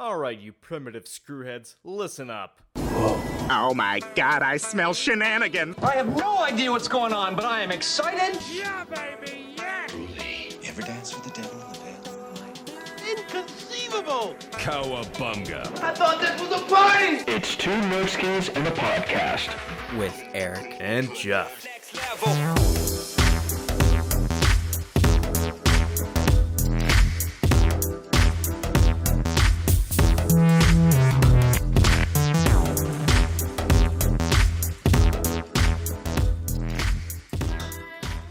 All right, you primitive screwheads, listen up. Oh my god, I smell shenanigans! I have no idea what's going on, but I am excited. Yeah, baby, yeah! You ever dance with the devil in the pit? Inconceivable! Cowabunga. I thought this was a party! It's two Nerdskis and a podcast. with Eric. And Jeff.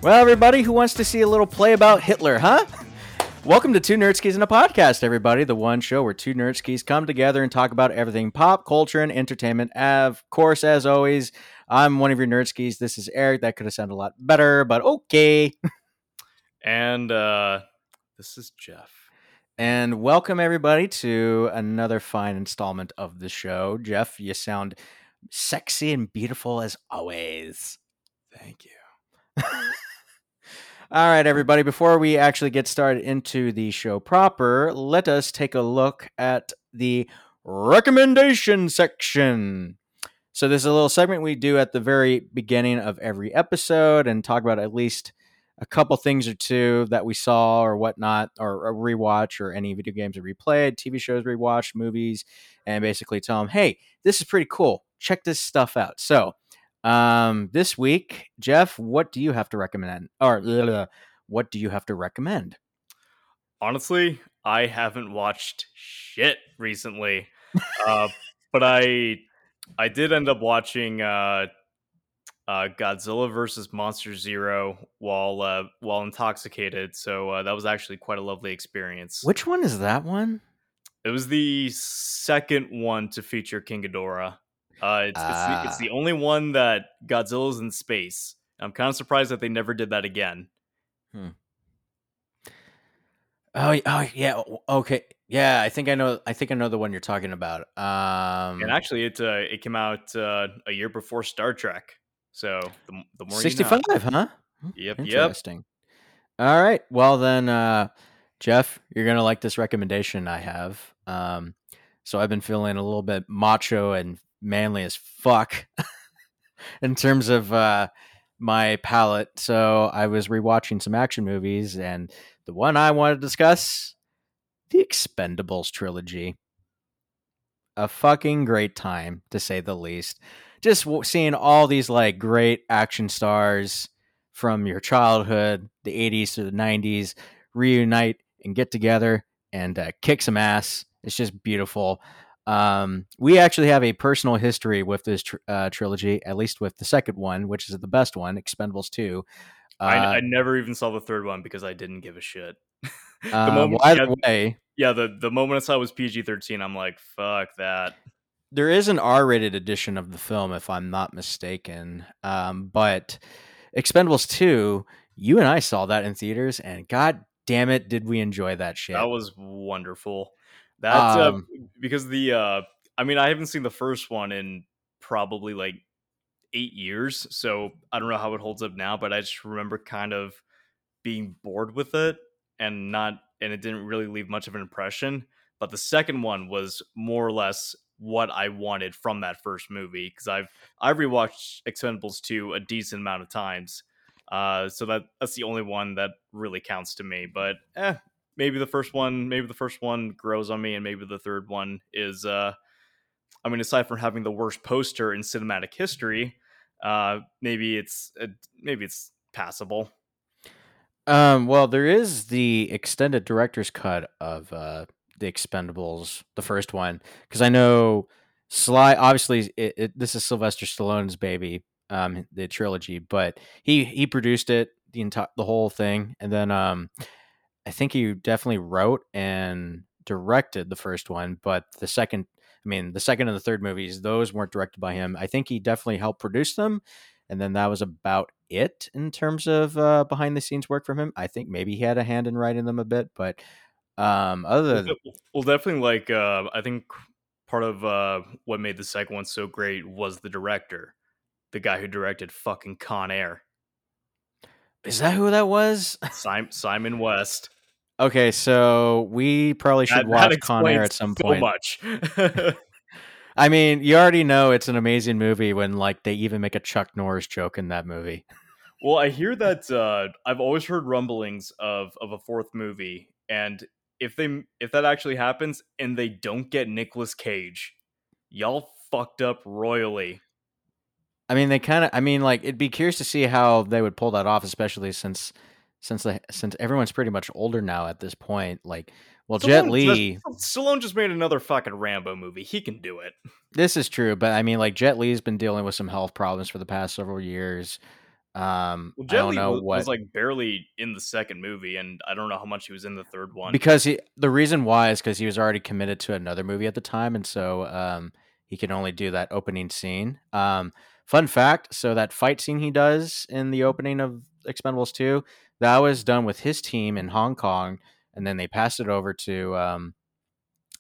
Well, everybody who wants to see a little play about Hitler, huh? Welcome to Two Nerdskis and a Podcast, everybody. The one show where two nerdskis come together and talk about everything pop culture and entertainment. Of course, as always, I'm one of your nerdskis. This is Eric. That could have sounded a lot better, but okay. And uh this is Jeff. And welcome everybody to another fine installment of the show. Jeff, you sound sexy and beautiful as always. Thank you. All right, everybody, before we actually get started into the show proper, let us take a look at the recommendation section. So, this is a little segment we do at the very beginning of every episode and talk about at least a couple things or two that we saw or whatnot, or a rewatch, or any video games we replayed, TV shows we watched, movies, and basically tell them, hey, this is pretty cool. Check this stuff out. So, um, this week, Jeff, what do you have to recommend? Or blah, blah, what do you have to recommend? Honestly, I haven't watched shit recently. uh but I I did end up watching uh uh, Godzilla versus Monster Zero while uh, while intoxicated. So uh, that was actually quite a lovely experience. Which one is that one? It was the second one to feature King Ghidorah. Uh, it's, it's, the, it's Ah. the only one that Godzilla's in space. I'm kind of surprised that they never did that again. Oh, oh yeah. Okay. Yeah, I think I know. I think I know the one you're talking about. Um, And actually, it uh, it came out uh, a year before Star Trek. So the, the more you know. 65, huh? Hmm, Yep, yep. Interesting. All right. Well, then, uh, Jeff, you're going to like this recommendation I have. Um, so I've been feeling a little bit macho and manly as fuck in terms of uh, my palate. So I was rewatching some action movies, and the one I want to discuss the Expendables trilogy. A fucking great time, to say the least. Just w- seeing all these like great action stars from your childhood, the 80s to the 90s, reunite and get together and uh, kick some ass. It's just beautiful. Um, we actually have a personal history with this tr- uh, trilogy, at least with the second one, which is the best one, Expendables 2. Uh, I, I never even saw the third one because I didn't give a shit. the uh, moment, well, either yeah, way, yeah, the the moment I saw it was PG thirteen, I'm like, fuck that. there is an R-rated edition of the film, if I'm not mistaken. Um, but Expendables 2, you and I saw that in theaters, and god damn it, did we enjoy that shit. That was wonderful. That uh, Um, because the uh, I mean, I haven't seen the first one in probably like eight years, so I don't know how it holds up now. But I just remember kind of being bored with it and not, and it didn't really leave much of an impression. But the second one was more or less what I wanted from that first movie because I've I've rewatched Expendables 2 a decent amount of times. Uh, so that that's the only one that really counts to me. But eh, maybe the first one, maybe the first one grows on me, and maybe the third one is. Uh, I mean, aside from having the worst poster in cinematic history, uh, maybe it's uh, maybe it's passable. Um, well, there is the extended director's cut of uh, the Expendables, the first one, because I know Sly. Obviously, it, it, this is Sylvester Stallone's baby, um, the trilogy, but he he produced it the entire the whole thing, and then um, I think he definitely wrote and directed the first one, but the second, I mean, the second and the third movies, those weren't directed by him. I think he definitely helped produce them, and then that was about it in terms of uh, behind the scenes work from him. I think maybe he had a hand in writing them a bit, but um, other than well, definitely like uh, I think part of uh, what made the second one so great was the director, the guy who directed fucking Con Air, is that who that was? Simon West. Okay, so we probably should That- watch that Con Air at some so point. much. I mean, you already know it's an amazing movie when like they even make a Chuck Norris joke in that movie. Well, I hear that uh, I've always heard rumblings of of a fourth movie, and if they if that actually happens and they don't get Nicolas Cage, y'all fucked up royally. I mean, they kind of. I mean, like it'd be curious to see how they would pull that off, especially since since they since everyone's pretty much older now at this point. Like, well, Jet Stallone Li. just, Stallone just made another fucking Rambo movie. He can do it. This is true, but I mean, like Jet Li's been dealing with some health problems for the past several years. Um, Well, I Jet don't Li know was, what was like barely in the second movie, and I don't know how much he was in the third one. because he the reason why is because he was already committed to another movie at the time, and so um, he can only do that opening scene. Um, fun fact: so that fight scene he does in the opening of Expendables Two, that was done with his team in Hong Kong, and then they passed it over to um,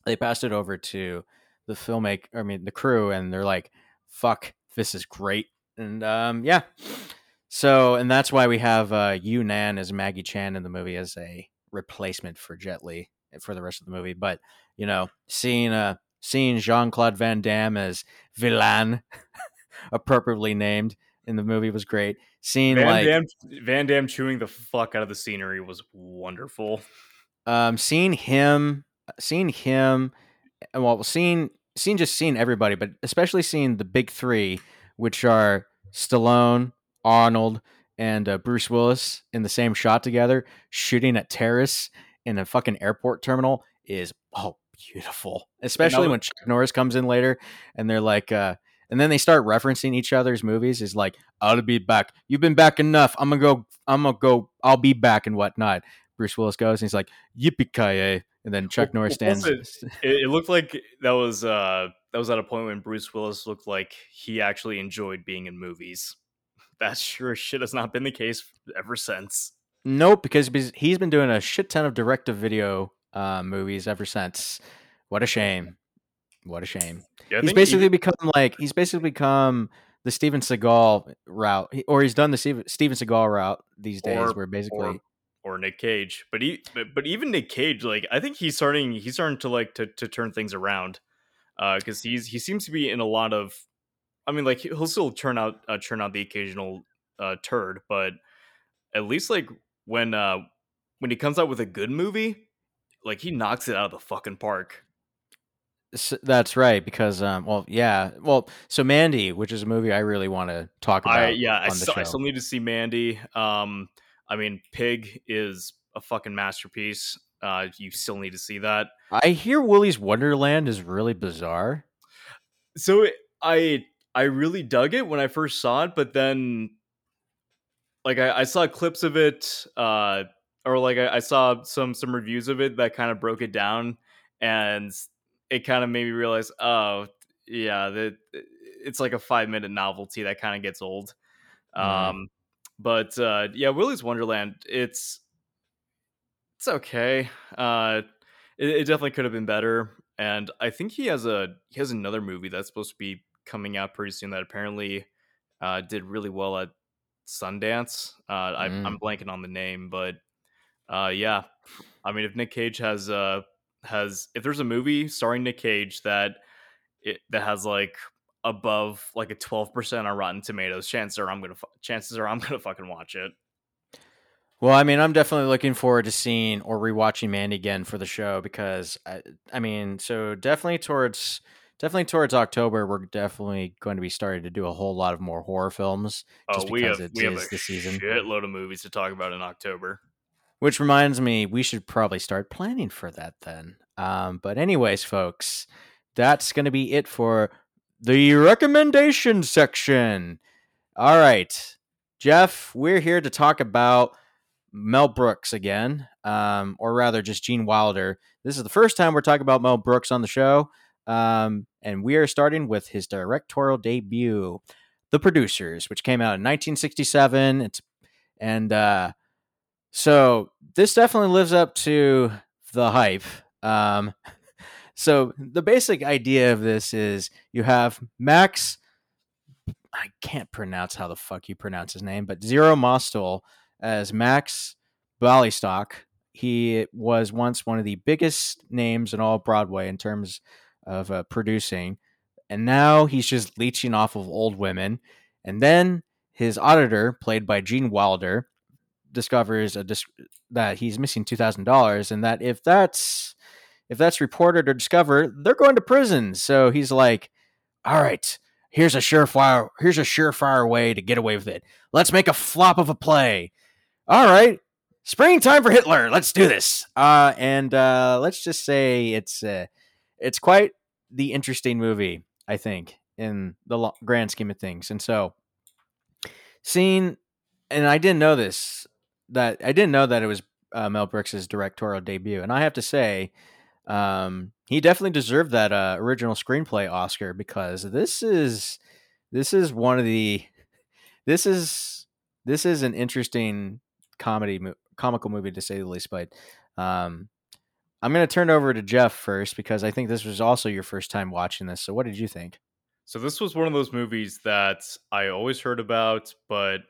they passed it over to the filmmaker. I mean, the crew, and they're like, "Fuck, this is great," and um, yeah. So, and that's why we have uh, Yu Nan as Maggie Chan in the movie as a replacement for Jet Li for the rest of the movie. But you know, seeing uh seeing Jean Claude Van Damme as Villain, appropriately named in the movie, was great. Seeing Van like Damme, Van Damme chewing the fuck out of the scenery was wonderful. um seeing him seeing him well seeing seeing just seeing everybody but especially seeing the big three which are stallone arnold and uh, bruce willis in the same shot together shooting at terrorists in a fucking airport terminal is oh beautiful especially was- when chuck norris comes in later and they're like uh and then they start referencing each other's movies is like i'll be back you've been back enough i'm gonna go i'm gonna go i'll be back and whatnot Bruce Willis goes and he's like, Yippee ki And then Chuck Well- Norris stands. It, it looked like that was uh that was at a point when Bruce Willis looked like he actually enjoyed being in movies. That sure shit has not been the case ever since. Nope, because he's- been doing a shit ton of direct to video uh, movies ever since. What a shame. What a shame. Yeah, he's basically even- become like, he's basically become the Steven Seagal route, or he's done the Steven, Seagal route these days, Or- where basically. or or Nick Cage, but he but, but even Nick Cage, like I think he's starting he's starting to like to to turn things around, uh, because he's he seems to be in a lot of, I mean, like he'll still turn out uh, churn out the occasional uh turd, but at least like when uh when he comes out with a good movie, like he knocks it out of the fucking park. S- That's right, because um, well, yeah, well, so Mandy, which is a movie I really want to talk about. I yeah, I on the still, I still need to see Mandy. Um, I mean, Pig is a fucking masterpiece. Uh, you still need to see that. I hear Willy's Wonderland is really bizarre. So it- I I really dug it when I first saw it, but then like I, I saw clips of it, uh, or like I, I saw some some reviews of it that kind of broke it down, and it kind of made me realize, oh yeah, that it's like a five minute novelty that kind of gets old. Mhm. Um, but uh, yeah, Willy's Wonderland, it's it's okay. Uh, it, it definitely could have been better, and I think he has a he has another movie that's supposed to be coming out pretty soon that apparently uh, did really well at Sundance. Uh, I, Mm. I'm blanking on the name, but uh, yeah, I mean, if Nick Cage has uh has if there's a movie starring Nick Cage that it that has like above like a 12% on Rotten Tomatoes, chances are I'm gonna fu- chances are I'm gonna fucking watch it. Well, I mean, I'm definitely looking forward to seeing or rewatching Mandy again for the show because I, I mean, so definitely towards definitely towards October, we're definitely going to be starting to do a whole lot of more horror films. Oh, Just we because have it we have a the season. shitload of movies to talk about in October. Which reminds me, we should probably start planning for that then. Um, but anyways, folks, that's going to be it for the recommendation section. All right, Jeff, we're here to talk about Mel Brooks again, um, or rather, just Gene Wilder. This is the first time we're talking about Mel Brooks on the show, um, and we are starting with his directorial debut, The Producers, which came out in 1967. It's and uh, so this definitely lives up to the hype. Um, so the basic idea of this is you have Max. I can't pronounce how the fuck you pronounce his name, but Zero Mostel as Max Bialystock. he was once one of the biggest names in all Broadway in terms of uh, producing, and now he's just leeching off of old women. And then his auditor, played by Gene Wilder, discovers a that he's missing two thousand dollars, and that if that's if that's reported or discovered, they're going to prison. So he's like, "All right, here's a surefire here's a surefire way to get away with it. Let's make a flop of a play. All right, springtime for Hitler. Let's do this. Uh, and uh, let's just say it's uh, it's quite the interesting movie. I think in the lo- grand scheme of things, and so seeing, and I didn't know this that I didn't know that it was uh, Mel Brooks' directorial debut, and I have to say. Um, he definitely deserved that uh, original screenplay Oscar because this is this is one of the this is this is an interesting comedy comical movie to say the least. But um, I'm going to turn over to Jeff first because I think this was also your first time watching this. So what did you think? So this was one of those movies that I always heard about, but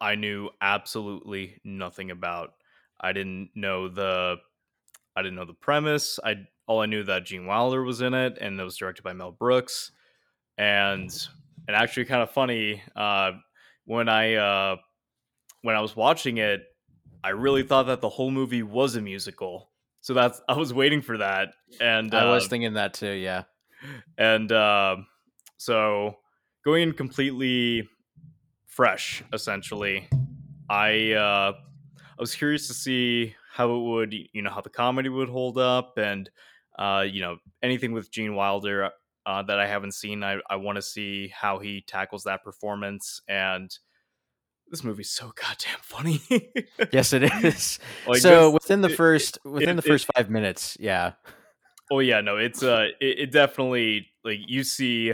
I knew absolutely nothing about. I didn't know the I didn't know the premise. I all I knew that Gene Wilder was in it, and it was directed by Mel Brooks. And and actually, kind of funny uh, when I uh, when I was watching it, I really thought that the whole movie was a musical. So that's I was waiting for that, and I was uh, thinking that too. Yeah. and uh, so going in completely fresh, essentially. I uh, I was curious to see how it would, you know, how the comedy would hold up, and uh, you know, anything with Gene Wilder uh, that I haven't seen. I I want to see how he tackles that performance, and this movie's so goddamn funny. Yes, it is. Like, so this- within the it- first within it- the first five minutes, yeah. Oh yeah, no, it's uh it, it definitely like you see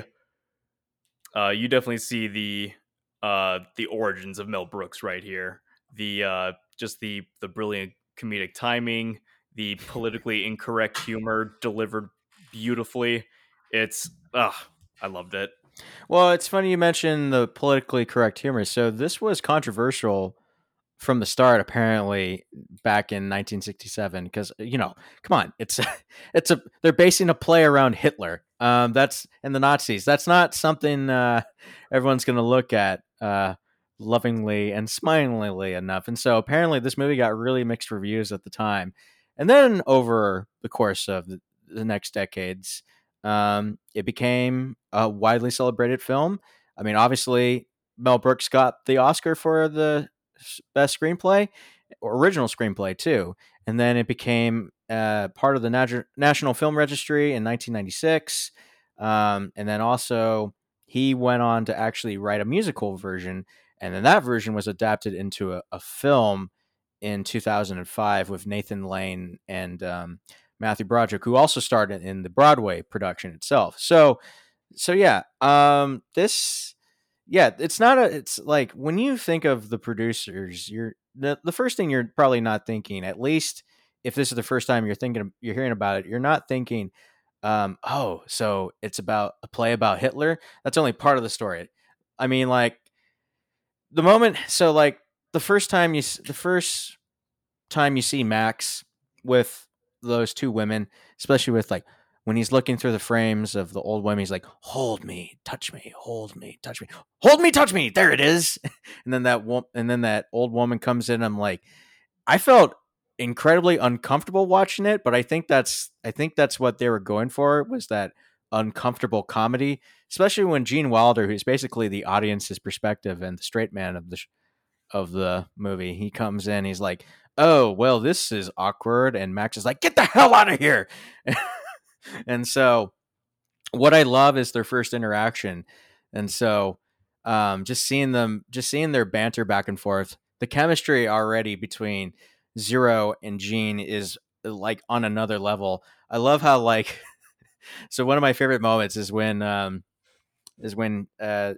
uh you definitely see the uh the origins of Mel Brooks right here. The uh just the the brilliant comedic timing, the politically incorrect humor delivered beautifully. It's ah I loved it. Well, it's funny you mentioned the politically correct humor. So this was controversial from the start, apparently, back in 1967. Because you know, come on, it's it's a they're basing a play around Hitler. Um, that's and the Nazis. That's not something uh, everyone's going to look at uh, lovingly and smilingly enough. And so apparently, this movie got really mixed reviews at the time. And then over the course of the, next decades, um, it became a widely celebrated film. I mean, obviously, Mel Brooks got the Oscar for the best screenplay, original screenplay too, and then it became uh, part of the Nat- National Film Registry in 1996, um, and then also he went on to actually write a musical version, and then that version was adapted into a, a film in 2005 with Nathan Lane and um, Matthew Broderick, who also starred in- the Broadway production itself. So, so yeah, um, this, yeah, it's not a. It's like when you think of the producers, you're the the first thing you're probably not thinking. At least if this is the first time you're thinking, you're hearing about it, you're not thinking, um, oh, so it's about a play about Hitler. That's only part of the story. I mean, like the moment. So, like the first time you, the first time you see Max with those two women, especially with like when he's looking through the frames of the old women, he's like, "Hold me, touch me, hold me, touch me, hold me, touch me." There it is. and then that wo- and then that old woman comes in. I'm like, I felt incredibly uncomfortable watching it, but I think that's I think that's what they were going for was that uncomfortable comedy, especially when Gene Wilder, who's basically the audience's perspective and the straight man of the sh- of the movie, he comes in, he's like, "Oh, well, this is awkward," and Max is like, "Get the hell out of here!" and so, what I love is their first interaction, and so, um, just seeing them, just seeing their banter back and forth, the chemistry already between Zero and Gene is like on another level. I love how like, so one of my favorite moments is when, um, is when uh,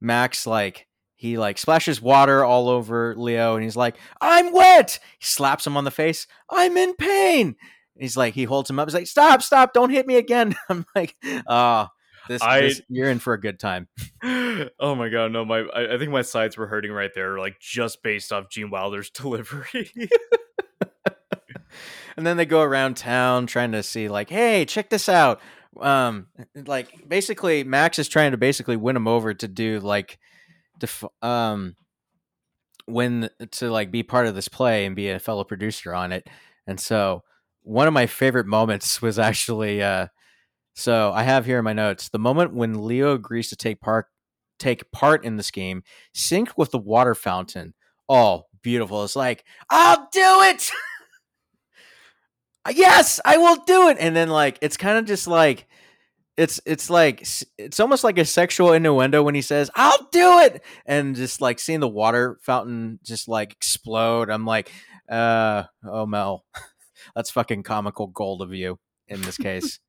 Max like he like splashes water all over Leo and he's like, I'm wet. He slaps him on the face. I'm in pain. He's like, he holds him up. He's like, stop, stop, don't hit me again. I'm like, oh, this, I- this you're in for a good time. oh my god, no, my I, I think my sides were hurting right there, like just based off Gene Wilder's delivery. and then they go around town trying to see like hey check this out um like basically max is trying to basically win him over to do like def- um win to like be part of this play and be a fellow producer on it and so one of my favorite moments was actually uh so i have here in my notes the moment when leo agrees to take part take part in this game, synced with the water fountain. Oh beautiful. It's like i'll do it! Yes i will do it! And then like it's kind of just like it's it's like it's almost like a sexual innuendo when he says i'll do it! And just like seeing the water fountain just like explode i'm like uh oh mel that's fucking comical gold of you in this case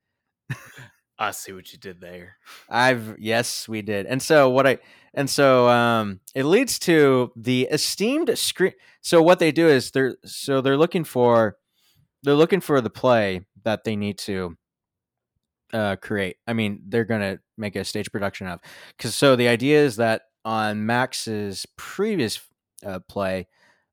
I see what you did there. I've yes, we did. And so what I and so um it leads to the esteemed screen so what they do is they're so they're looking for they're looking for the play that they need to uh create. I mean, they're going to make a stage production of. Cuz so the idea is that on Max's previous uh, play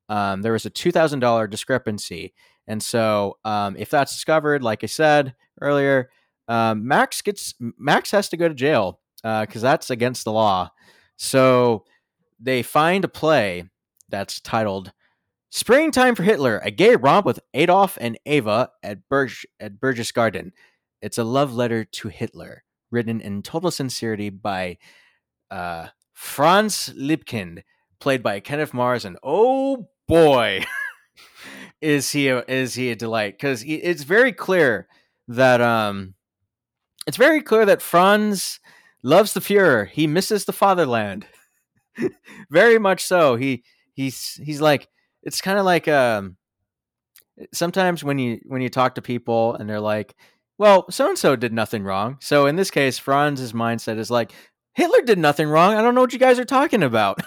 um there was a $2000 discrepancy. And so um if that's discovered like I said earlier, um, Max gets Max has to go to jail because that's against the law. So they find a play that's titled "Springtime for Hitler: A Gay Romp with Adolf and Ava at Burg- at Berchtesgaden." It's a love letter to Hitler, written in total sincerity by uh, Franz Liebkind, played by Kenneth Mars, and oh boy, is he a, is he a delight? Because it's very clear that um it's very clear that Franz loves the Fuhrer. He misses the fatherland. very much so. He he's he's like it's kind of like um sometimes when you when you talk to people and they're like, well, so and so did nothing wrong. So in this case, Franz's mindset is like, Hitler did nothing wrong. I don't know what you guys are talking about.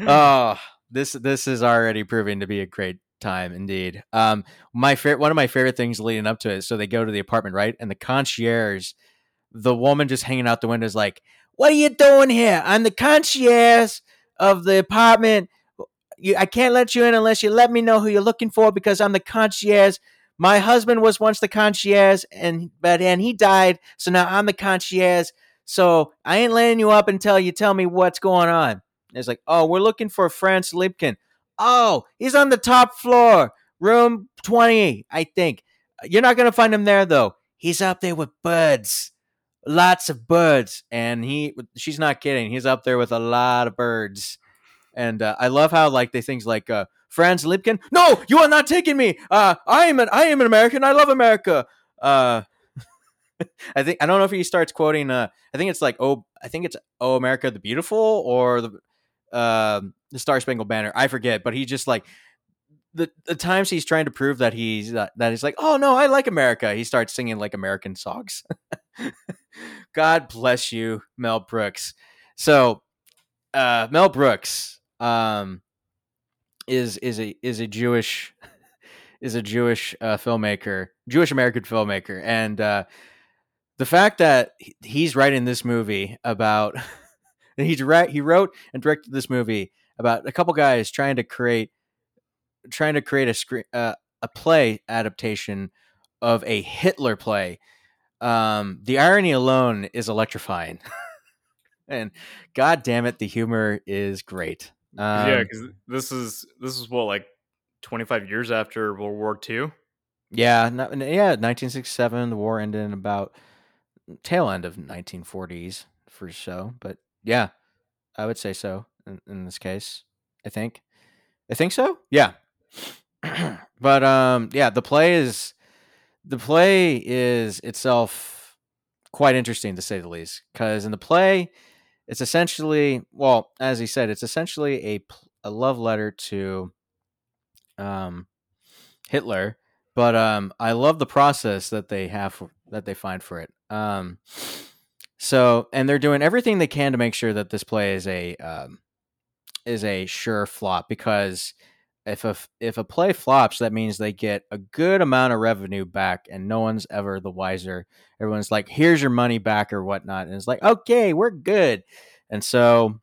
oh, this this is already proving to be a great time indeed. Um, my favorite one of my favorite things leading up to it. So they go to the apartment, right? And the concierge, the woman just hanging out the window is like, "What are you doing here? I'm the concierge of the apartment. You, I can't let you in unless you let me know who you're looking for because I'm the concierge. My husband was once the concierge, and but and he died, so now I'm the concierge. So I ain't letting you up until you tell me what's going on." It's like, "Oh, we're looking for Franz Liebkin." Oh, he's on the top floor, room 20, I think. You're not going to find him there, though. He's up there with birds, lots of birds. And he, she's not kidding. He's up there with a lot of birds. And uh, I love how, like, they things like, uh, Franz Lipkin, no, you are not taking me. Uh, I am an, I am an American. I love America. Uh, I think, I don't know if he starts quoting, uh, I think it's like, oh, I think it's, oh, America the Beautiful or the, um, the Star Spangled Banner. I forget, but he just like the the times he's trying to prove that he's uh, that he's like, oh no, I like America. He starts singing like American songs. God bless you, Mel Brooks. So, uh, Mel Brooks, um, is is a is a Jewish is a Jewish uh, filmmaker, Jewish American filmmaker, and uh, the fact that he's writing this movie about he direct he wrote and directed this movie about a couple guys trying to create trying to create a screen uh, a play adaptation of a Hitler play. Um, the irony alone is electrifying, and god damn it, the humor is great. Um, yeah, because this is this is what like 25 years after World War II. yeah, no, yeah. 1967, the war ended in about tail end of 1940s for so, but yeah, I would say so in, in this case. I think, I think so. Yeah, but um, yeah, the play is the play is itself quite interesting to say the least. Because in the play, it's essentially well, as he said, it's essentially a a love letter to um Hitler. But um, I love the process that they have for, that they find for it. Um, so and they're doing everything they can to make sure that this play is a um, is a sure flop because if a if a play flops, that means they get a good amount of revenue back, and no one's ever the wiser. Everyone's like, "Here's your money back" or whatnot, and it's like, "Okay, we're good." And so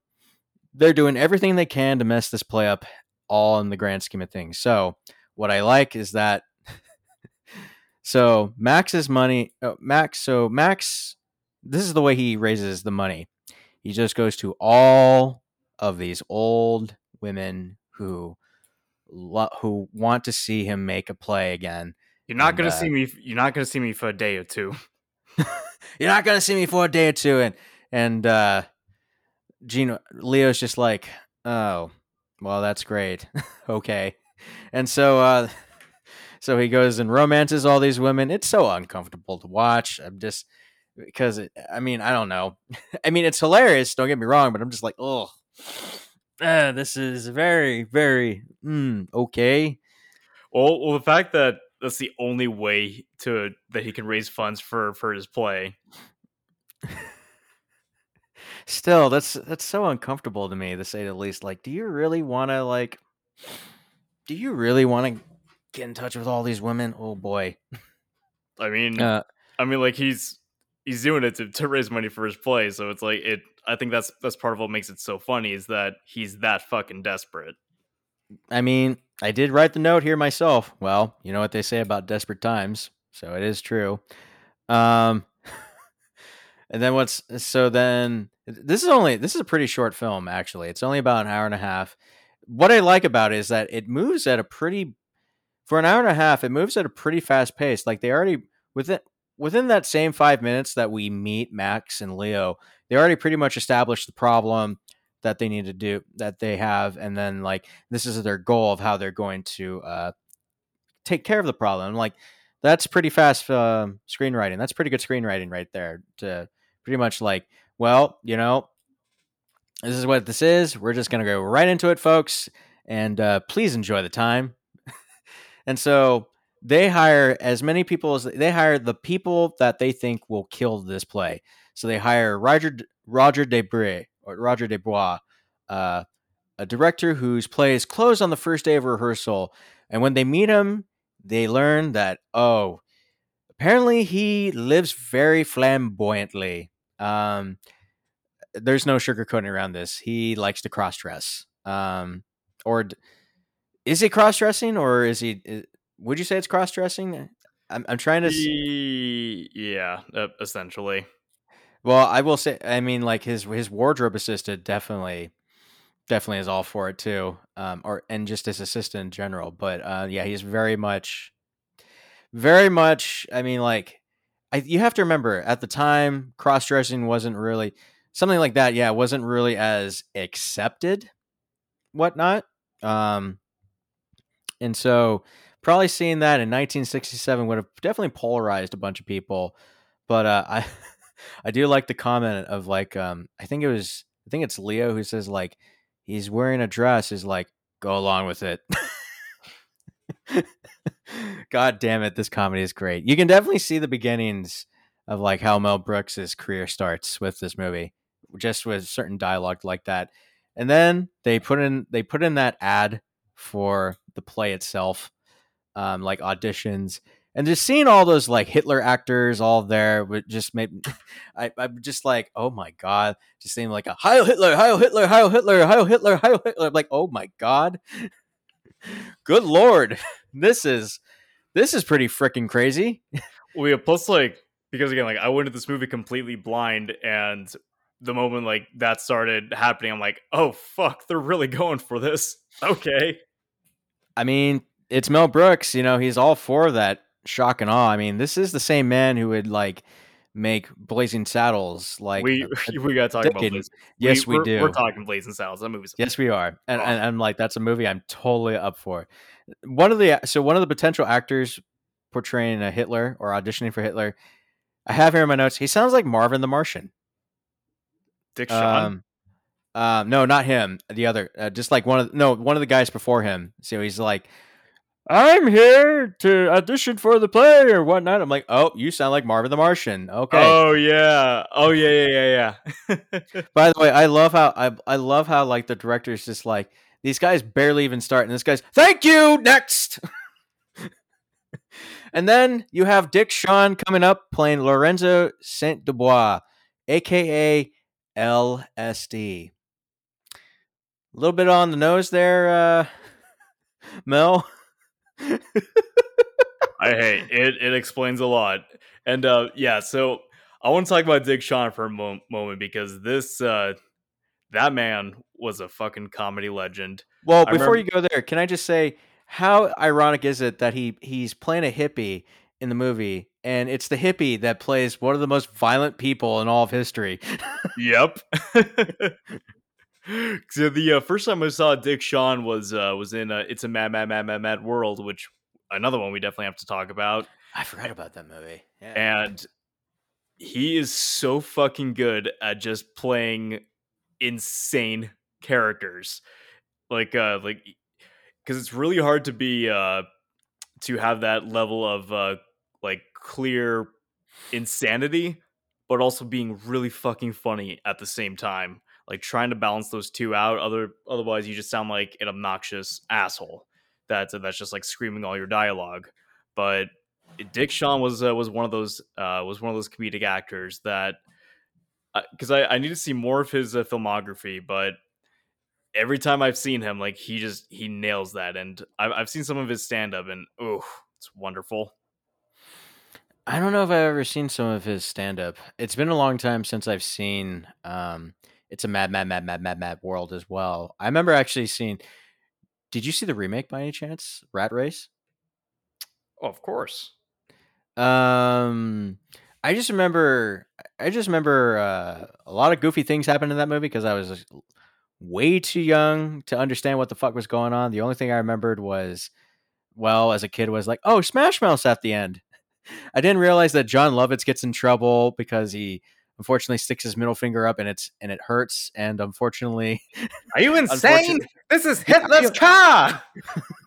they're doing everything they can to mess this play up, all in the grand scheme of things. So what I like is that. so Max's money, oh, Max. So Max, this is the way he raises the money. He just goes to all of these old women who lo- who want to see him make a play again. You're not And, gonna uh, see me. You're not gonna see me for a day or two. You're not gonna see me for a day or two, and and uh, Gino Leo's just like, oh, well, that's great, okay, and so uh, so he goes and romances all these women. It's so uncomfortable to watch. I'm just because it, I mean I don't know. I mean it's hilarious. Don't get me wrong, but I'm just like, oh, uh, this is very very mm, okay. Well, well, the fact that that's the only way to that he can raise funds for for his play. Still, that's that's so uncomfortable to me to say the least. Like, do you really want to like? Do you really want to get in touch with all these women? Oh boy. I mean, Uh, I mean, like he's he's doing it to, to raise money for his play. So it's like it. I think that's that's part of what makes it so funny is that he's that fucking desperate. I mean, I did write the note here myself. Well, you know what they say about desperate times, so it is true. Um, and then what's so then this is only this is a pretty short film actually. It's only about an hour and a half. What I like about it is that it moves at a pretty for an hour and a half. It moves at a pretty fast pace. Like they already within within that same five minutes that we meet Max and Leo, they already pretty much established the problem that they need to do that they have, and then like this is their goal of how they're going to uh, take care of the problem. Like that's pretty fast uh, screenwriting. That's pretty good screenwriting right there. To pretty much like, well, you know, this is what this is. We're just gonna go right into it, folks, and uh, please enjoy the time. and so they hire as many people as they hire the people that they think will kill this play. So they hire Roger Roger Debray or Roger Desbois, uh, a director whose play is closed on the first day of rehearsal. And when they meet him, they learn that oh, apparently he lives very flamboyantly. Um, there's no sugarcoating around this. He likes to cross dress. Um, or d- is he cross dressing, or is he? i- would you say it's cross dressing? I'm, I'm trying to. s- yeah, essentially. Well, I will say, I mean, like his his wardrobe assistant definitely, definitely is all for it too. Um, or and just his assistant in general. But uh, yeah, he's very much, very much. I mean, like, I you have to remember at the time, cross dressing wasn't really something like that. Yeah, wasn't really as accepted, whatnot. Um, and so probably seeing that in 1967 would have definitely polarized a bunch of people. But uh, I. I do like the comment of like um I think it was I think it's Leo who says like he's wearing a dress is like go along with it. God damn it, this comedy is great. You can definitely see the beginnings of like how Mel Brooks's career starts with this movie, just with certain dialogue like that. And then they put in they put in that ad for the play itself, um, like auditions, and just seeing all those like Hitler actors all there would just made I I'm just like, oh my god, just seeing like a Heil Hitler, Heil Hitler, Heil Hitler, Heil Hitler, Heil Hitler. I'm like, oh my god, good lord, this is this is pretty freaking crazy. Well, yeah, plus like because again, like I went to this movie completely blind, and the moment like that started happening, I'm like, oh fuck, they're really going for this. Okay. I mean, it's Mel Brooks, you know, he's all for that shock and awe. I mean, this is the same man who would like make Blazing Saddles like we a- we gotta talk about this. Yes, we, we're, do. We're talking Blazing Saddles. That movie's Yes, we are, and, Oh. and I'm like, that's a movie I'm totally up for. One of the so one of the potential actors portraying a Hitler or auditioning for Hitler, I have here in my notes. He sounds like Marvin the Martian. Dick Shawn. Um, um, no, not him. The other, uh, just like one of no one of the guys before him. So he's like, I'm here to audition for the play or whatnot. I'm like, oh, you sound like Marvin the Martian. Okay. Oh yeah. Oh yeah, yeah, yeah, yeah. By the way, I love how I I love how like the director's just like these guys barely even start, and this guy's thank you next. and then you have Dick Shawn coming up playing Lorenzo Saint Dubois, aka LSD. A little bit on the nose there, uh, Mel. I hey, it it explains a lot. And uh yeah, so I want to talk about Dick Shawn for a mo- moment because this uh that man was a fucking comedy legend. Well, I before remember- you go there, can I just say how ironic is it that he he's playing a hippie in the movie, and it's the hippie that plays one of the most violent people in all of history. Yep. so the uh, first time I saw Dick Shawn was uh was in uh, It's a Mad Mad Mad Mad Mad World, which another one we definitely have to talk about. I forgot about that movie. Yeah. and he is so fucking good at just playing insane characters like uh like because it's really hard to be uh to have that level of uh like clear insanity but also being really fucking funny at the same time like trying to balance those two out other otherwise you just sound like an obnoxious asshole that's that's just like screaming all your dialogue but Dick Shawn was uh, was one of those uh, was one of those comedic actors that because I, I need to see more of his uh, filmography, but every time I've seen him, like he just he nails that, and I've I've seen some of his stand up, and oh, it's wonderful. I don't know if I've ever seen some of his stand up. It's been a long time since I've seen um it's a mad mad mad mad mad mad world as well. I remember actually seeing Did you see the remake by any chance? Rat Race? Oh, of course. Um I just remember I just remember uh, a lot of goofy things happened in that movie because I was way too young to understand what the fuck was going on. The only thing I remembered was well, as a kid was like, "Oh, Smash Mouth at the end." I didn't realize that Jon Lovitz gets in trouble because he unfortunately sticks his middle finger up and it's and it hurts and unfortunately Are you insane? This is Hitler's car.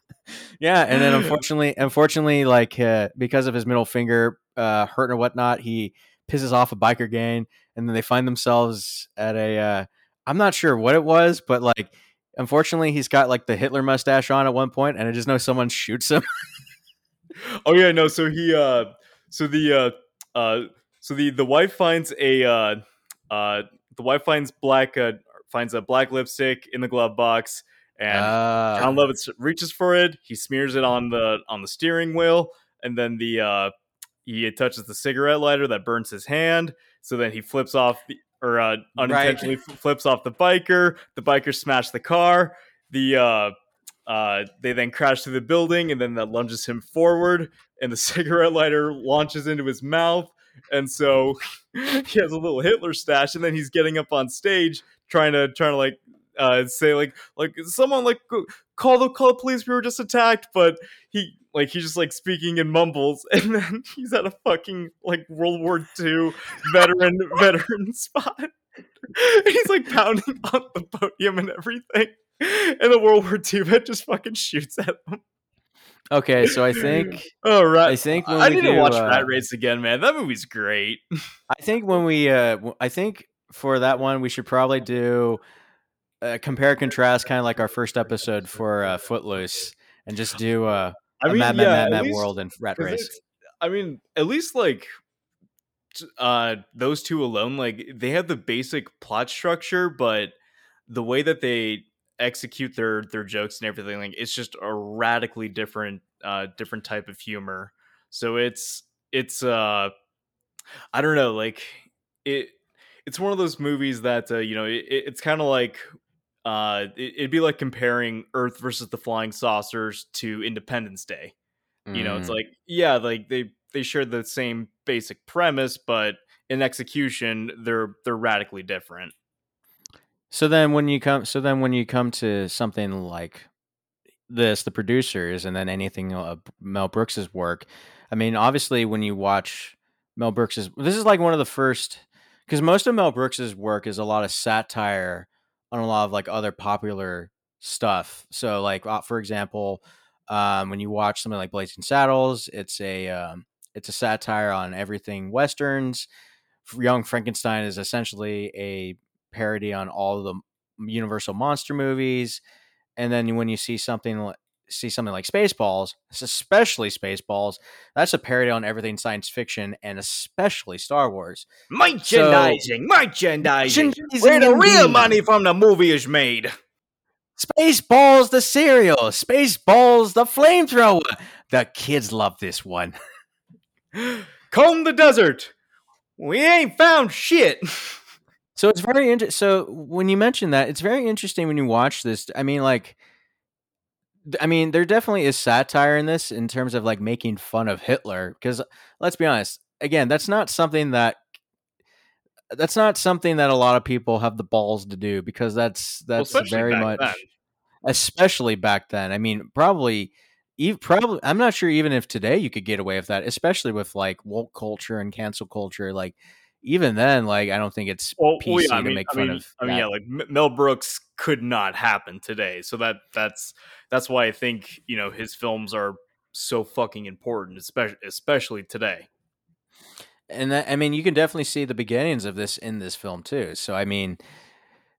yeah and then unfortunately unfortunately like uh, because of his middle finger uh hurt or whatnot he pisses off a biker gang and then they find themselves at a uh i'm not sure what it was but like unfortunately he's got like the hitler mustache on at one point and i just know someone shoots him Oh yeah, no. So he, uh, so the, uh, uh, so the the wife finds a, uh, uh, the wife finds black, uh, finds a black lipstick in the glove box, and uh, Jon Lovitz reaches for it. He smears it on the on the steering wheel, and then the uh, he touches the cigarette lighter that burns his hand. So then he flips off the or uh, unintentionally f- flips off the biker. The biker smashed the car. The uh, uh, they then crash through the building, and then that lunges him forward, and the cigarette lighter launches into his mouth. And so he has a little Hitler stash, and then he's getting up on stage trying to trying to like uh, say like like someone like call the call the police we were just attacked but he like he's just like speaking in mumbles and then he's at a fucking like world war ii veteran veteran spot. He's like pounding on the podium and everything and the world war ii vet just fucking shoots at him okay so i think oh right. I think i we need to watch uh, rat race again man. That movie's great. I think when we uh i think for that one we should probably do uh, compare contrast kind of like our first episode for uh, footloose and just do uh i a mean mad yeah, mad mad mad world and rat race. I mean, at least like uh those two alone, like they have the basic plot structure, but the way that they execute their their jokes and everything, like it's just a radically different uh different type of humor. So it's it's uh I don't know, like it it's one of those movies that uh, you know it, it's kind of like uh it, it'd be like comparing Earth versus the Flying Saucers to Independence Day you know it's Mm. like yeah like they they share the same basic premise but in execution they're they're radically different So then when you come so then when you come to something like this, the producers and then anything uh, Mel Brooks's work, I mean obviously when you watch Mel Brooks's this is like one of the first cuz most of Mel Brooks's work is a lot of satire on a lot of like other popular stuff. So like for example, um when you watch something like Blazing Saddles, it's a um it's a satire on everything westerns. Young Frankenstein is essentially a parody on all the Universal monster movies. and then when you see something like see something like Spaceballs, especially Spaceballs, that's a parody on everything science fiction and especially Star Wars. Merchandising, merchandising. Merchandising Where the real money from the movie is made. Spaceballs the cereal, Spaceballs the flamethrower. The kids love this one. Comb the desert. We ain't found shit. So it's very interesting. So when you mention that, it's very interesting when you watch this. I mean, like, I mean, there definitely is satire in this in terms of like making fun of Hitler. Because let's be honest, again, that's not something that that's not something that a lot of people have the balls to do because that's that's especially very much, then. especially back then. I mean, probably. Even, probably, I'm not sure even if today you could get away with that, especially with like woke culture and cancel culture. Like, even then, like I don't think it's Well, PC well, yeah, I to mean, make I fun mean, of. I mean, that. yeah, like Mel Brooks could not happen today. So that that's that's why I think you know his films are so fucking important, especially especially today. and that, I mean, you can definitely see the beginnings of this in this film too. So I mean,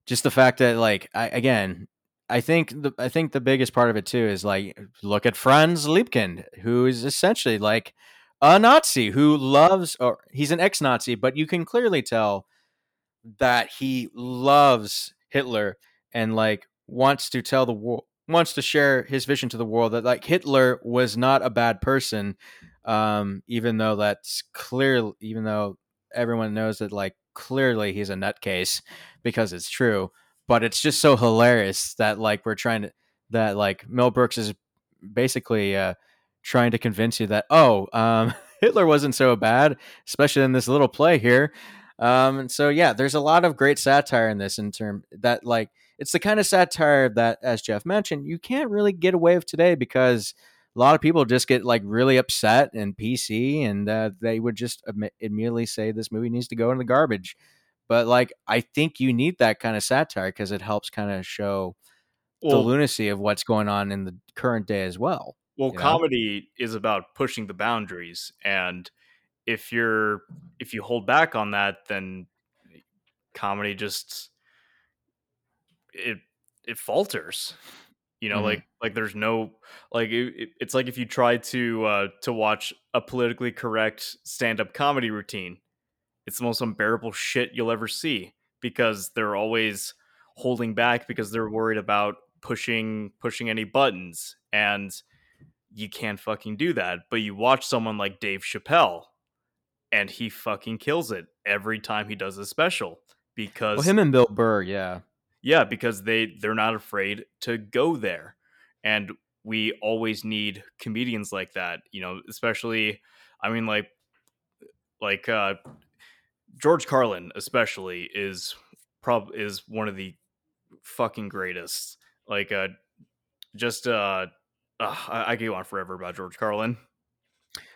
just the fact that like I again, I think the I think the biggest part of it too is like look at Franz Liebkind, who is essentially like a Nazi who loves or he's an ex-Nazi, but you can clearly tell that he loves Hitler and like wants to tell the world wants to share his vision to the world that like Hitler was not a bad person um even though that's clear even though everyone knows that like clearly he's a nutcase because it's true but it's just so hilarious that like we're trying to that like Mel Brooks is basically uh trying to convince you that oh um Hitler wasn't so bad especially in this little play here um and so yeah there's a lot of great satire in this in term that like it's the kind of satire that as Jeff mentioned you can't really get away with today because a lot of people just get like really upset and PC, and uh, they would just admi- immediately say this movie needs to go in the garbage. But like, I think you need that kind of satire because it helps kind of show the lunacy of what's going on in the current day as well. Well, you know? comedy is about pushing the boundaries, and if you're if you hold back on that, then comedy just it it falters. You know, Mhm. like like there's no like it, it- it's like if you try to uh to watch a politically correct stand-up comedy routine, it's the most unbearable shit you'll ever see because they're always holding back because they're worried about pushing pushing any buttons and you can't fucking do that. But you watch someone like Dave Chappelle and he fucking kills it every time he does a special because Well, him and Bill Burr, yeah, yeah, because they they're not afraid to go there. And we always need comedians like that, you know, especially I mean like like uh George Carlin especially is prob is one of the fucking greatest. Like uh just uh, uh I, I could go on forever about George Carlin.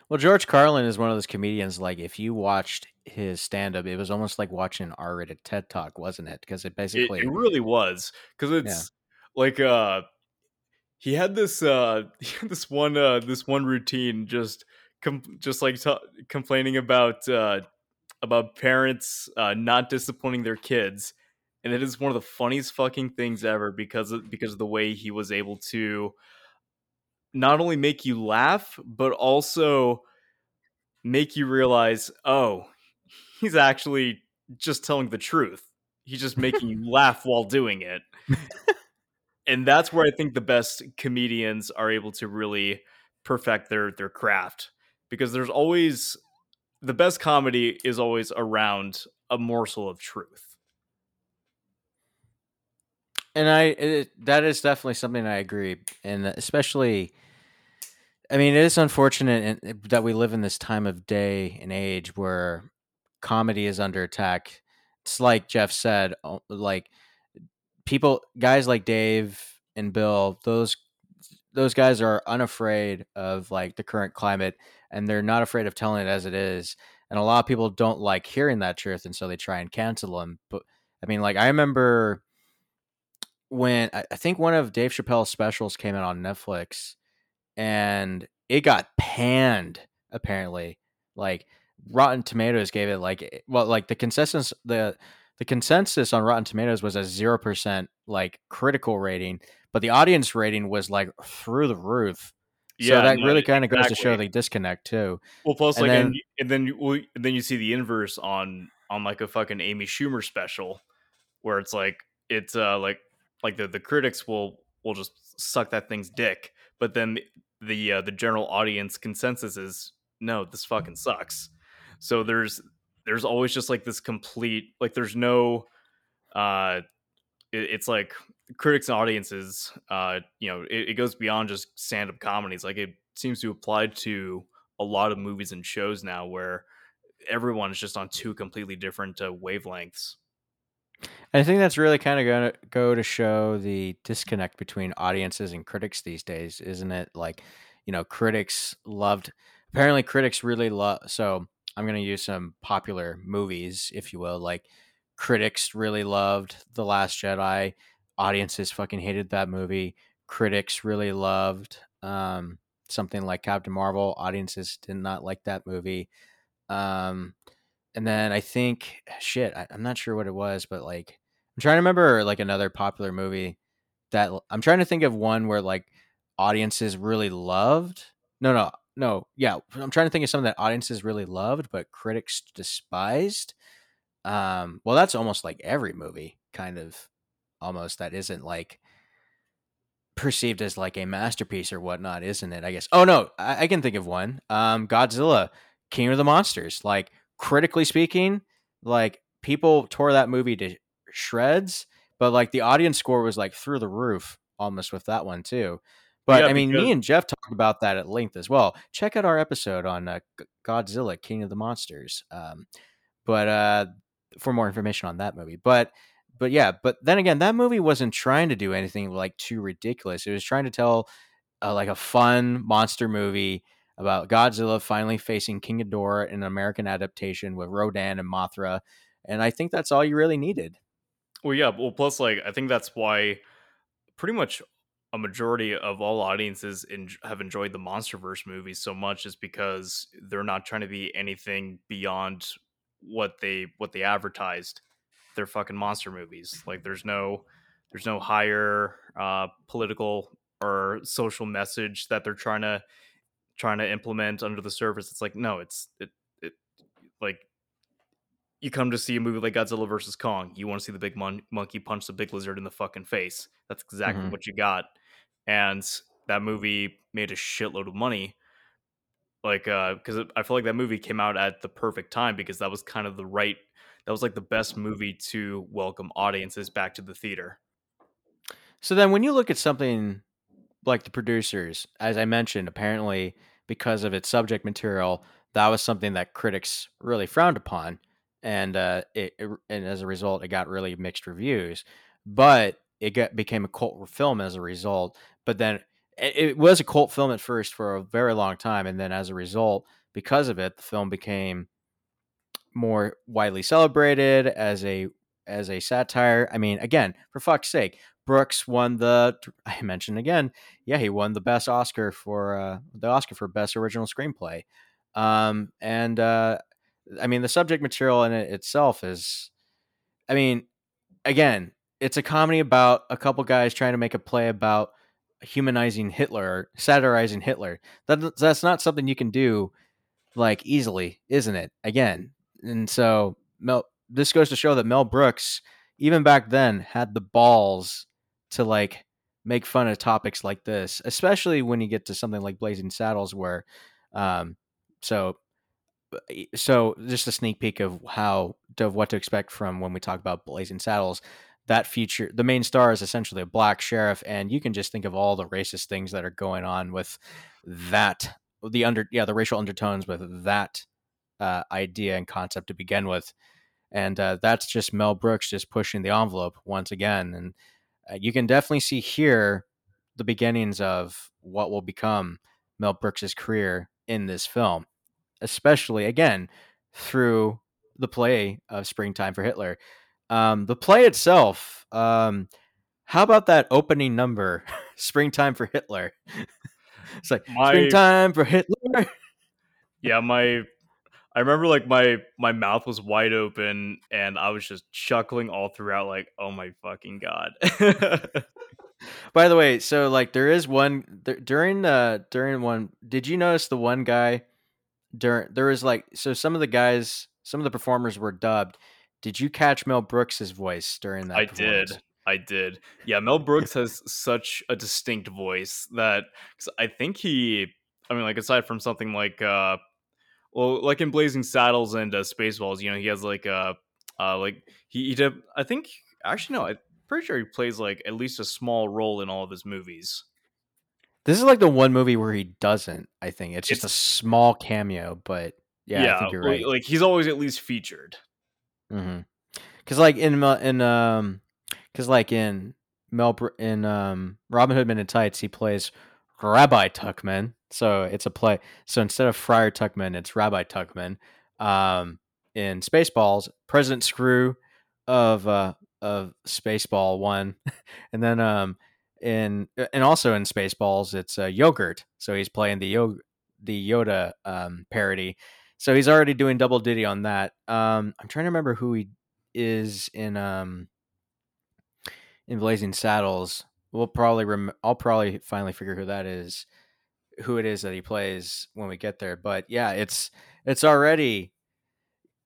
Well, George Carlin is one of those comedians. Like, if you watched his stand up, it was almost like watching an R rated TED talk, wasn't it? Because it It, basically, it really was because it's like uh he had this uh he had this one uh this one routine just com- just like t- complaining about uh about parents uh not disciplining their kids and it is one of the funniest fucking things ever because of, because of the way he was able to not only make you laugh but also make you realize oh he's actually just telling the truth he's just making you laugh while doing it and that's where I think the best comedians are able to really perfect their their craft because there's always the best comedy is always around a morsel of truth. and I it, that is definitely something I agree, and especially, I mean, it is unfortunate in, eh, that we live in this time of day and age where comedy is under attack. It's like Jeff said, like people, guys like Dave and Bill, those those guys are unafraid of like the current climate, and they're not afraid of telling it as it is. And a lot of people don't like hearing that truth, and so they try and cancel them. But I mean, like I remember when I, I think one of Dave Chappelle's specials came out on Netflix and it got panned apparently. Like Rotten Tomatoes gave it like eh, well like the consensus the the consensus on Rotten Tomatoes was a 0% like critical rating, but the audience rating was like through the roof. Yeah, So that no, really kind of goes to show the disconnect too. Well, plus And like, then- and, and then you well, and then you see the inverse on on like a fucking Amy Schumer special, where it's like it's uh like like the the critics will will just suck that thing's dick, but then the the, uh, the general audience consensus is no, this fucking sucks. So there's there's always just like this complete like there's no uh it, it's like critics and audiences uh you know it, it goes beyond just stand-up comedies like it seems to apply to a lot of movies and shows now where everyone is just on two completely different uh, wavelengths I think that's really kind of going to go to show the disconnect between audiences and critics these days, isn't it? Like, you know, critics loved, apparently, critics really love. So I'm going to use some popular movies, if you will. Like, critics really loved The Last Jedi. Audiences fucking hated that movie. Critics really loved um, something like Captain Marvel. Audiences did not like that movie. Um, and then I think shit, I, I'm not sure what it was, but like I'm trying to remember like another popular movie that I'm trying to think of one where like audiences really loved. No, no, no. Yeah, I'm trying to think of something that audiences really loved but critics despised. Um, well, that's almost like every movie, kind of almost that isn't like perceived as like a masterpiece or whatnot, isn't it? I guess. Oh no, I, I can think of one. Um, Godzilla, King of the Monsters. Like critically speaking, like people tore that movie to shreds, but like the audience score was like through the roof almost with that one too. But Yeah, I mean, because- me and Jeff talked about that at length as well. Check out our episode on uh, Godzilla, King of the Monsters. Um, but uh, for more information on that movie, but but yeah, but then again, that movie wasn't trying to do anything like too ridiculous. It was trying to tell uh, like a fun monster movie about Godzilla finally facing King Ghidorah in an American adaptation with Rodan and Mothra, and I think that's all you really needed. well yeah well plus like i think that's why pretty much a majority of all audiences en- have enjoyed the monsterverse movies so much is because they're not trying to be anything beyond what they what they advertised they're fucking monster movies like there's no there's no higher uh political or social message that they're trying to trying to implement under the surface it's like no it's it, it like you come to see a movie like Godzilla versus Kong, you want to see the big mon- monkey punch the big lizard in the fucking face. That's exactly Mhm. what you got. And that movie made a shitload of money. Like, uh, because I feel like that movie came out at the perfect time because that was kind of the right, that was like the best movie to welcome audiences back to the theater. So then, when you look at something like the producers, as I mentioned, apparently because of its subject material, that was something that critics really frowned upon, and uh, it, it- and as a result, it got really mixed reviews. But it got became a cult film as a result. But then it, it was a cult film at first for a very long time, and then as a result, because of it, the film became more widely celebrated as a as a satire. I mean, again, for fuck's sake, Brooks won the. I mentioned again, yeah, he won the best Oscar for uh, the Oscar for best original screenplay. Um, and uh, I mean, the subject material in it itself is, I mean, again, it's a comedy about a couple guys trying to make a play about humanizing Hitler, satirizing Hitler. That that's not something you can do like easily, isn't it? Again, and so Mel, this goes to show that Mel Brooks, even back then, had the balls to like make fun of topics like this, especially when you get to something like Blazing Saddles, where, um, so, so just a sneak peek of how of what to expect from when we talk about Blazing Saddles. That feature, the main star is essentially a black sheriff, and you can just think of all the racist things that are going on with that, the under, yeah, the racial undertones with that uh, idea and concept to begin with. And uh, that's just Mel Brooks just pushing the envelope once again. And uh, you can definitely see here the beginnings of what will become Mel Brooks's career in this film, especially again through the play of Springtime for Hitler. Um, the play itself, um, how about that opening number, Springtime for Hitler? it's like My- Springtime for Hitler. Yeah, my I remember like my my mouth was wide open and I was just chuckling all throughout like, "Oh my fucking god." By the way, so like there is one there, during the during one. Did you notice the one guy during there was like so some of the guys some of the performers were dubbed. Did you catch Mel Brooks's voice during that? I did. I did. Yeah, Mel Brooks has such a distinct voice that 'cause I think he. I mean, like aside from something like, uh well, like in Blazing Saddles and uh, Spaceballs, you know, he has like uh, uh, like he, he did. I think actually no, I'm pretty sure he plays like at least a small role in all of his movies. This is like the one movie where he doesn't. I think it's just a small cameo, but yeah, I think you're right. Like he's always at least featured. Because like in Mel- in um, because like in Mel in um Robin Hood Men in Tights, he plays Rabbi Tuckman. So it's a play. So instead of Friar Tuckman, it's Rabbi Tuckman. Um, in Spaceballs, President Skroob of uh of Spaceball one, and then um in and also in Spaceballs, it's uh, Yogurt. So he's playing the Yo the Yoda um parody. So he's already doing double ditty on that. Um, I'm trying to remember who he is in um in Blazing Saddles. We'll probably rem- I'll probably finally figure who that is, who it is that he plays when we get there. But yeah, it's it's already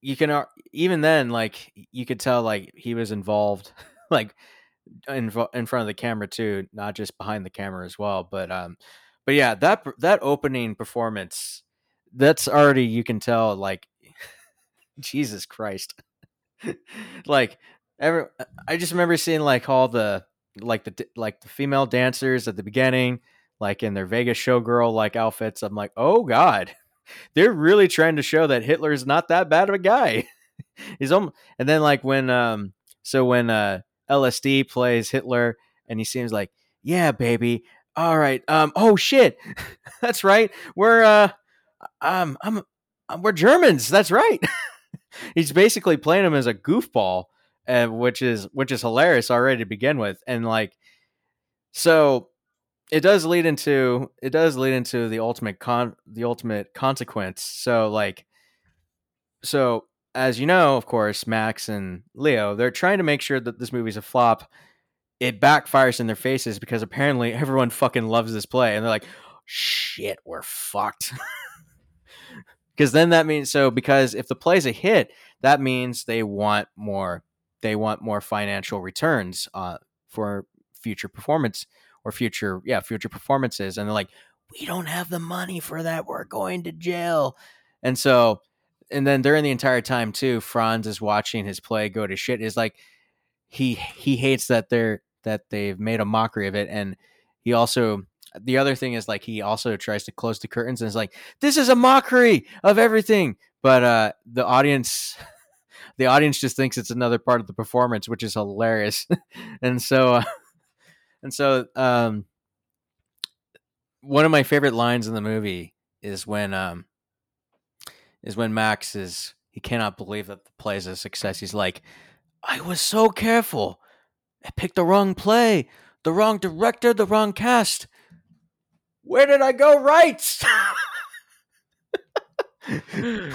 you can even then like you could tell like he was involved like in in front of the camera too, not just behind the camera as well. But um, but yeah, that that opening performance, that's already you can tell like Jesus Christ, like ever. I just remember seeing like all the like the like the female dancers at the beginning, like in their Vegas showgirl like outfits. I'm like, oh god, they're really trying to show that Hitler's not that bad of a guy. He's almost, and then like when um, so when uh LSD plays Hitler, and he seems like, yeah, baby. All right. Um. Oh shit. That's right. We're uh. Um. I'm. um, We're Germans. That's right. He's basically playing him as a goofball, uh, which is which is hilarious already to begin with, and like, so it does lead into it does lead into the ultimate con the ultimate consequence. So like, so as you know, of course, Max and Leo, they're trying to make sure that this movie's a flop. It backfires in their faces because apparently everyone fucking loves this play, and they're like, "Shit, we're fucked." Because then that means so because if the play's a hit, that means they want more. They want more financial returns uh, for future performance or future, yeah, future performances, and they're like, "We don't have the money for that. We're going to jail." And so and then during the entire time too, Franz is watching his play go to shit. Is like he he hates that they're that they've made a mockery of it, and he also the other thing is like he also tries to close the curtains and is like this is a mockery of everything, but uh the audience. The audience just thinks it's another part of the performance, which is hilarious, and so, uh, and so, um, one of my favorite lines in the movie is when um is when Max is he cannot believe that the play is a success. He's like, I was so careful. I picked the wrong play, the wrong director, the wrong cast. Where did I go right?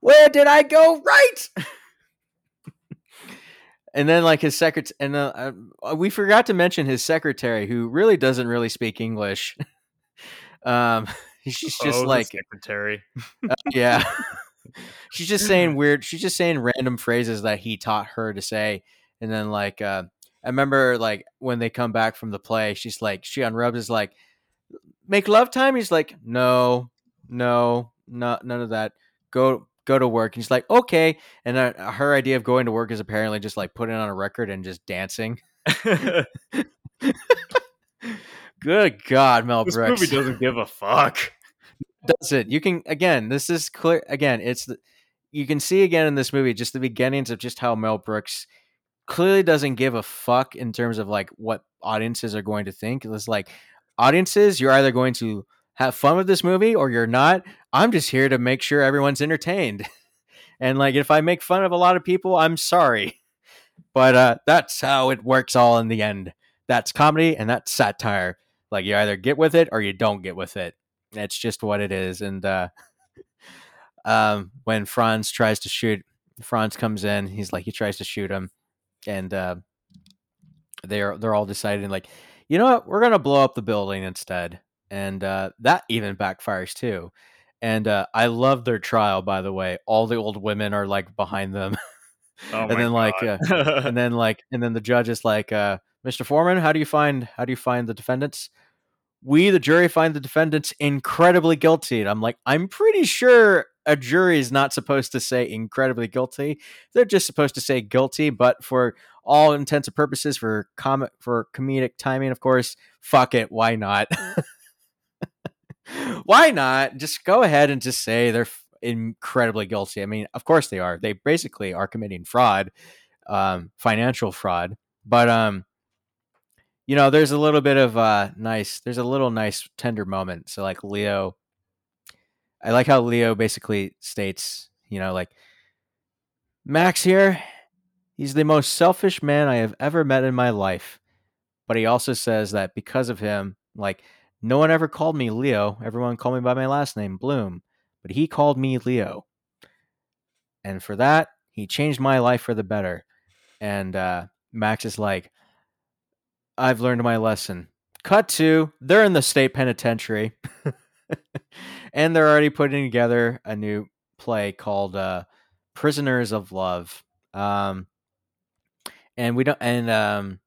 Where did I go right? and then like his secretary, and uh, uh, we forgot to mention his secretary, who really doesn't really speak English. um, she's just Oh, like secretary. yeah. she's just saying weird she's just saying random phrases that he taught her to say. And then like uh I remember like when they come back from the play, she's like she unrubs is like make love time? He's like, No, no, not none of that. Go go to work. And she's like, Okay. And uh, her idea of going to work is apparently just like putting on a record and just dancing. Good God, Mel this Brooks movie doesn't give a fuck. does it. You can again. This is clear. Again, it's the, you can see again in this movie just the beginnings of just how Mel Brooks clearly doesn't give a fuck in terms of like what audiences are going to think. It's like audiences, you're either going to have fun with this movie or you're not. I'm just here to make sure everyone's entertained. and like if I make fun of a lot of people, I'm sorry. But uh that's how it works all in the end. That's comedy and that's satire. Like you either get with it or you don't get with it. That's just what it is. And uh, um, when Franz tries to shoot, Franz comes in. He's like he tries to shoot him, and uh, they're they're all deciding like, you know what, we're gonna blow up the building instead, and uh, that even backfires too. And uh, I love their trial, by the way. All the old women are like behind them, Oh and then like, uh, and then like, and then the judge is like, uh, "Mr. Foreman, how do you find how do you find the defendants?" We, the jury, find the defendants incredibly guilty. And I'm like, I'm pretty sure a jury is not supposed to say incredibly guilty. They're just supposed to say guilty. But for all intents and purposes, for comic for comedic timing, of course, fuck it, why not? why not? Just go ahead and just say they're incredibly guilty. I mean, of course they are. They basically are committing fraud, um, financial fraud. But um, you know, there's a little bit of uh nice. There's a little nice tender moment. So like Leo, I like how Leo basically states, you know, like Max here, he's the most selfish man I have ever met in my life. But he also says that because of him, like no one ever called me Leo. Everyone called me by my last name, Bloom. But he called me Leo. And for that, he changed my life for the better. And uh, Max is like, I've learned my lesson. Cut to, they're in the state penitentiary. and they're already putting together a new play called uh, Prisoners of Love. Um, and we don't, and um,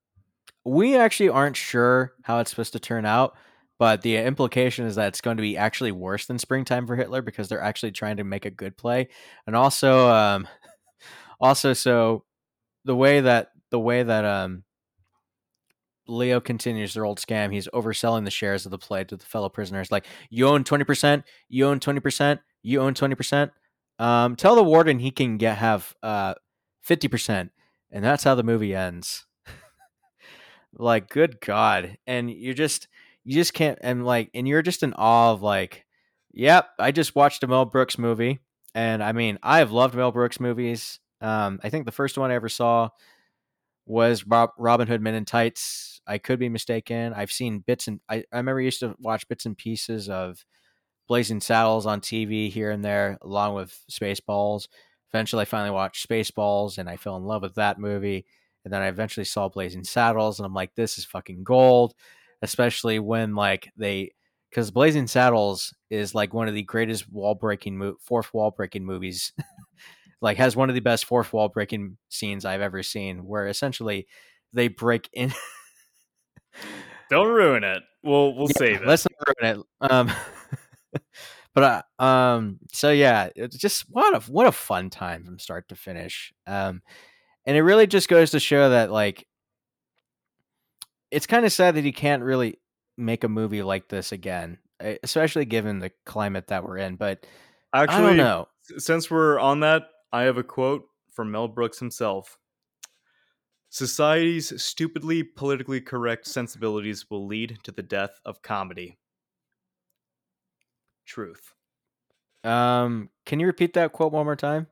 we actually aren't sure how it's supposed to turn out. But the implication is that it's going to be actually worse than Springtime for Hitler because they're actually trying to make a good play. And also, um, also, so the way that the way that um, Leo continues their old scam. He's overselling the shares of the play to the fellow prisoners. Like, you own 20%, you own 20%, you own 20%. Um, tell the warden he can get have uh 50%. And that's how the movie ends. like, good God. And you're just you just can't and like and you're just in awe of like, yep, I just watched a Mel Brooks movie. And I mean, I have loved Mel Brooks movies. Um, I think the first one I ever saw was Rob, Robin Hood Men in Tights. I could be mistaken. I've seen bits and I, I remember used to watch bits and pieces of Blazing Saddles on TV here and there, along with Spaceballs. Eventually, I finally watched Spaceballs and I fell in love with that movie. And then I eventually saw Blazing Saddles and I'm like, this is fucking gold. Especially when like they, because Blazing Saddles is like one of the greatest wall breaking, mo- fourth wall breaking movies like has one of the best fourth wall breaking scenes I've ever seen, where essentially they break in. Don't ruin it. We'll we'll Yeah, save it. Let's not ruin it. Um, but uh, um, so yeah, it's just what a what a fun time from start to finish. Um, and it really just goes to show that like it's kind of sad that he can't really make a movie like this again, e- especially given the climate that we're in. But Actually, I don't know. since we're on that, I have a quote from Mel Brooks himself. Society's stupidly politically correct sensibilities will lead to the death of comedy. Truth. Um, can you repeat that quote one more time?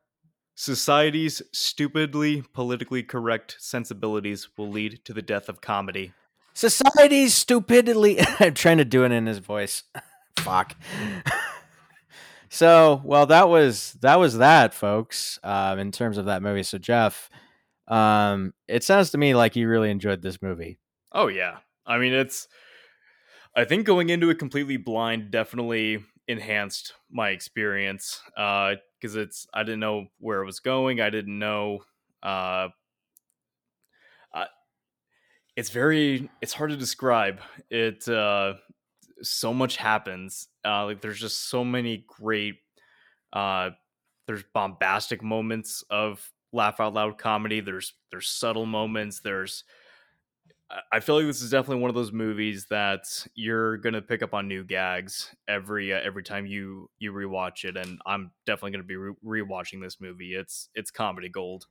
Society's stupidly politically correct sensibilities will lead to the death of comedy. Society's stupidly. I'm trying to do it in his voice. Fuck. so, well, that was that was that, folks. Um, in terms of that movie. So, Jeff, um, it sounds to me like you really enjoyed this movie. Oh yeah. I mean it's I think going into it completely blind definitely enhanced my experience uh cuz it's I didn't know where it was going. I didn't know uh it's very it's hard to describe. It uh so much happens. Uh like there's just so many great uh there's bombastic moments of laugh out loud comedy. There's there's subtle moments. There's I- feel like this is definitely one of those movies that you're gonna pick up on new gags every uh, every time you you rewatch it, and I'm definitely gonna be re- rewatching this movie. It's it's comedy gold.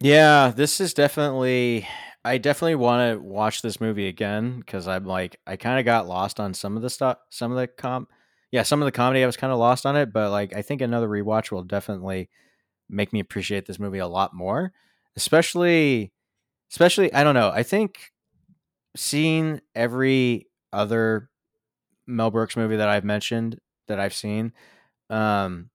Yeah, this is definitely. I definitely want to watch this movie again because I'm like I kind of got lost on some of the stuff, some of the com, yeah, some of the comedy I was kind of lost on it, but like I think another rewatch will definitely make me appreciate this movie a lot more, especially, especially I don't know. I think seeing every other Mel Brooks movie that I've mentioned that I've seen, um,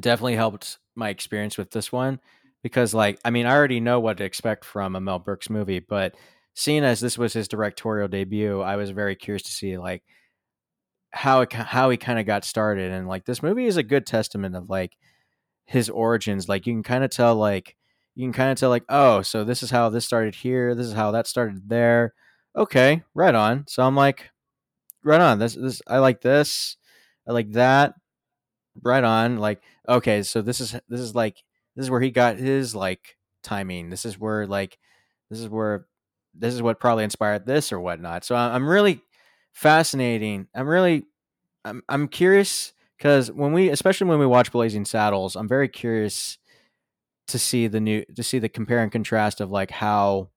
definitely helped my experience with this one because like I mean I already know what to expect from a Mel Brooks movie, but seeing as this was his directorial debut, I was very curious to see like how it, how he kind of got started and like this movie is a good testament of like his origins. Like you can kind of tell like you can kind of tell like oh so this is how this started here this is how that started there. Okay right on. So i'm like right on this this i like this i like that right on. Like okay so this is this is like this is where he got his like timing. This is where like this is where this is what probably inspired this or whatnot. So i'm really fascinating. I'm really i'm, I'm curious because when we especially when we watch blazing saddles i'm very curious to see the new to see the compare and contrast of like how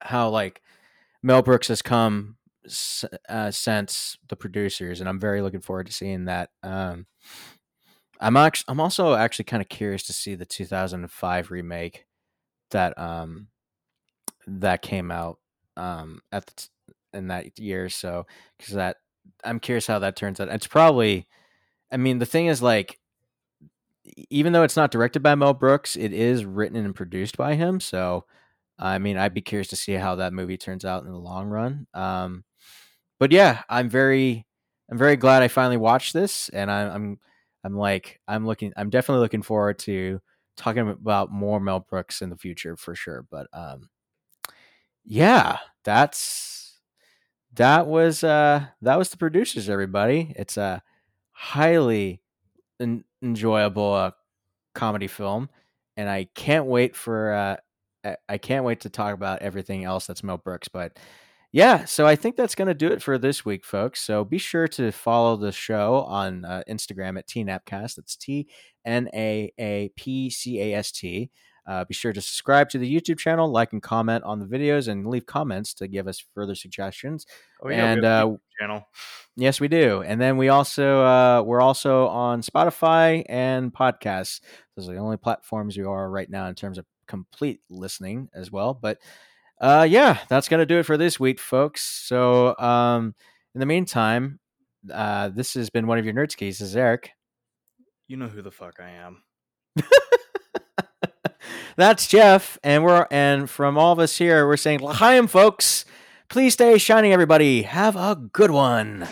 how like mel brooks has come uh, since the producers and i'm very looking forward to seeing that um i'm actually i'm also actually kind of curious to see the 2005 remake that um that came out um at the t- in that year so because that i'm curious how that turns out. It's probably i mean the thing is like even though it's not directed by mel brooks it is written and produced by him so i mean i'd be curious to see how that movie turns out in the long run um but yeah i'm very i'm very glad i finally watched this and I, i'm i'm like i'm looking i'm definitely looking forward to talking about more mel brooks in the future for sure but um yeah that's that was uh that was the producers everybody. It's a highly en- enjoyable uh, comedy film and i can't wait for uh I- i can't wait to talk about everything else that's mel brooks but yeah so i think that's going to do it for this week folks so be sure to follow the show on uh, instagram at tnapcast that's t-n-a-a-p-c-a-s-t uh, be sure to subscribe to the YouTube channel, like and comment on the videos, and leave comments to give us further suggestions. Oh yeah, and we have a uh, channel. yes, we do. And then we also uh, we're also on Spotify and podcasts. Those are the only platforms we are right now in terms of complete listening as well. But uh, yeah, that's gonna do it for this week, folks. So um, in the meantime, uh, this has been one of your nerds is Eric. You know who the fuck I am. That's Jeff, and we're and from all of us here, we're saying L'chaim, folks. Please stay shining, everybody. Have a good one.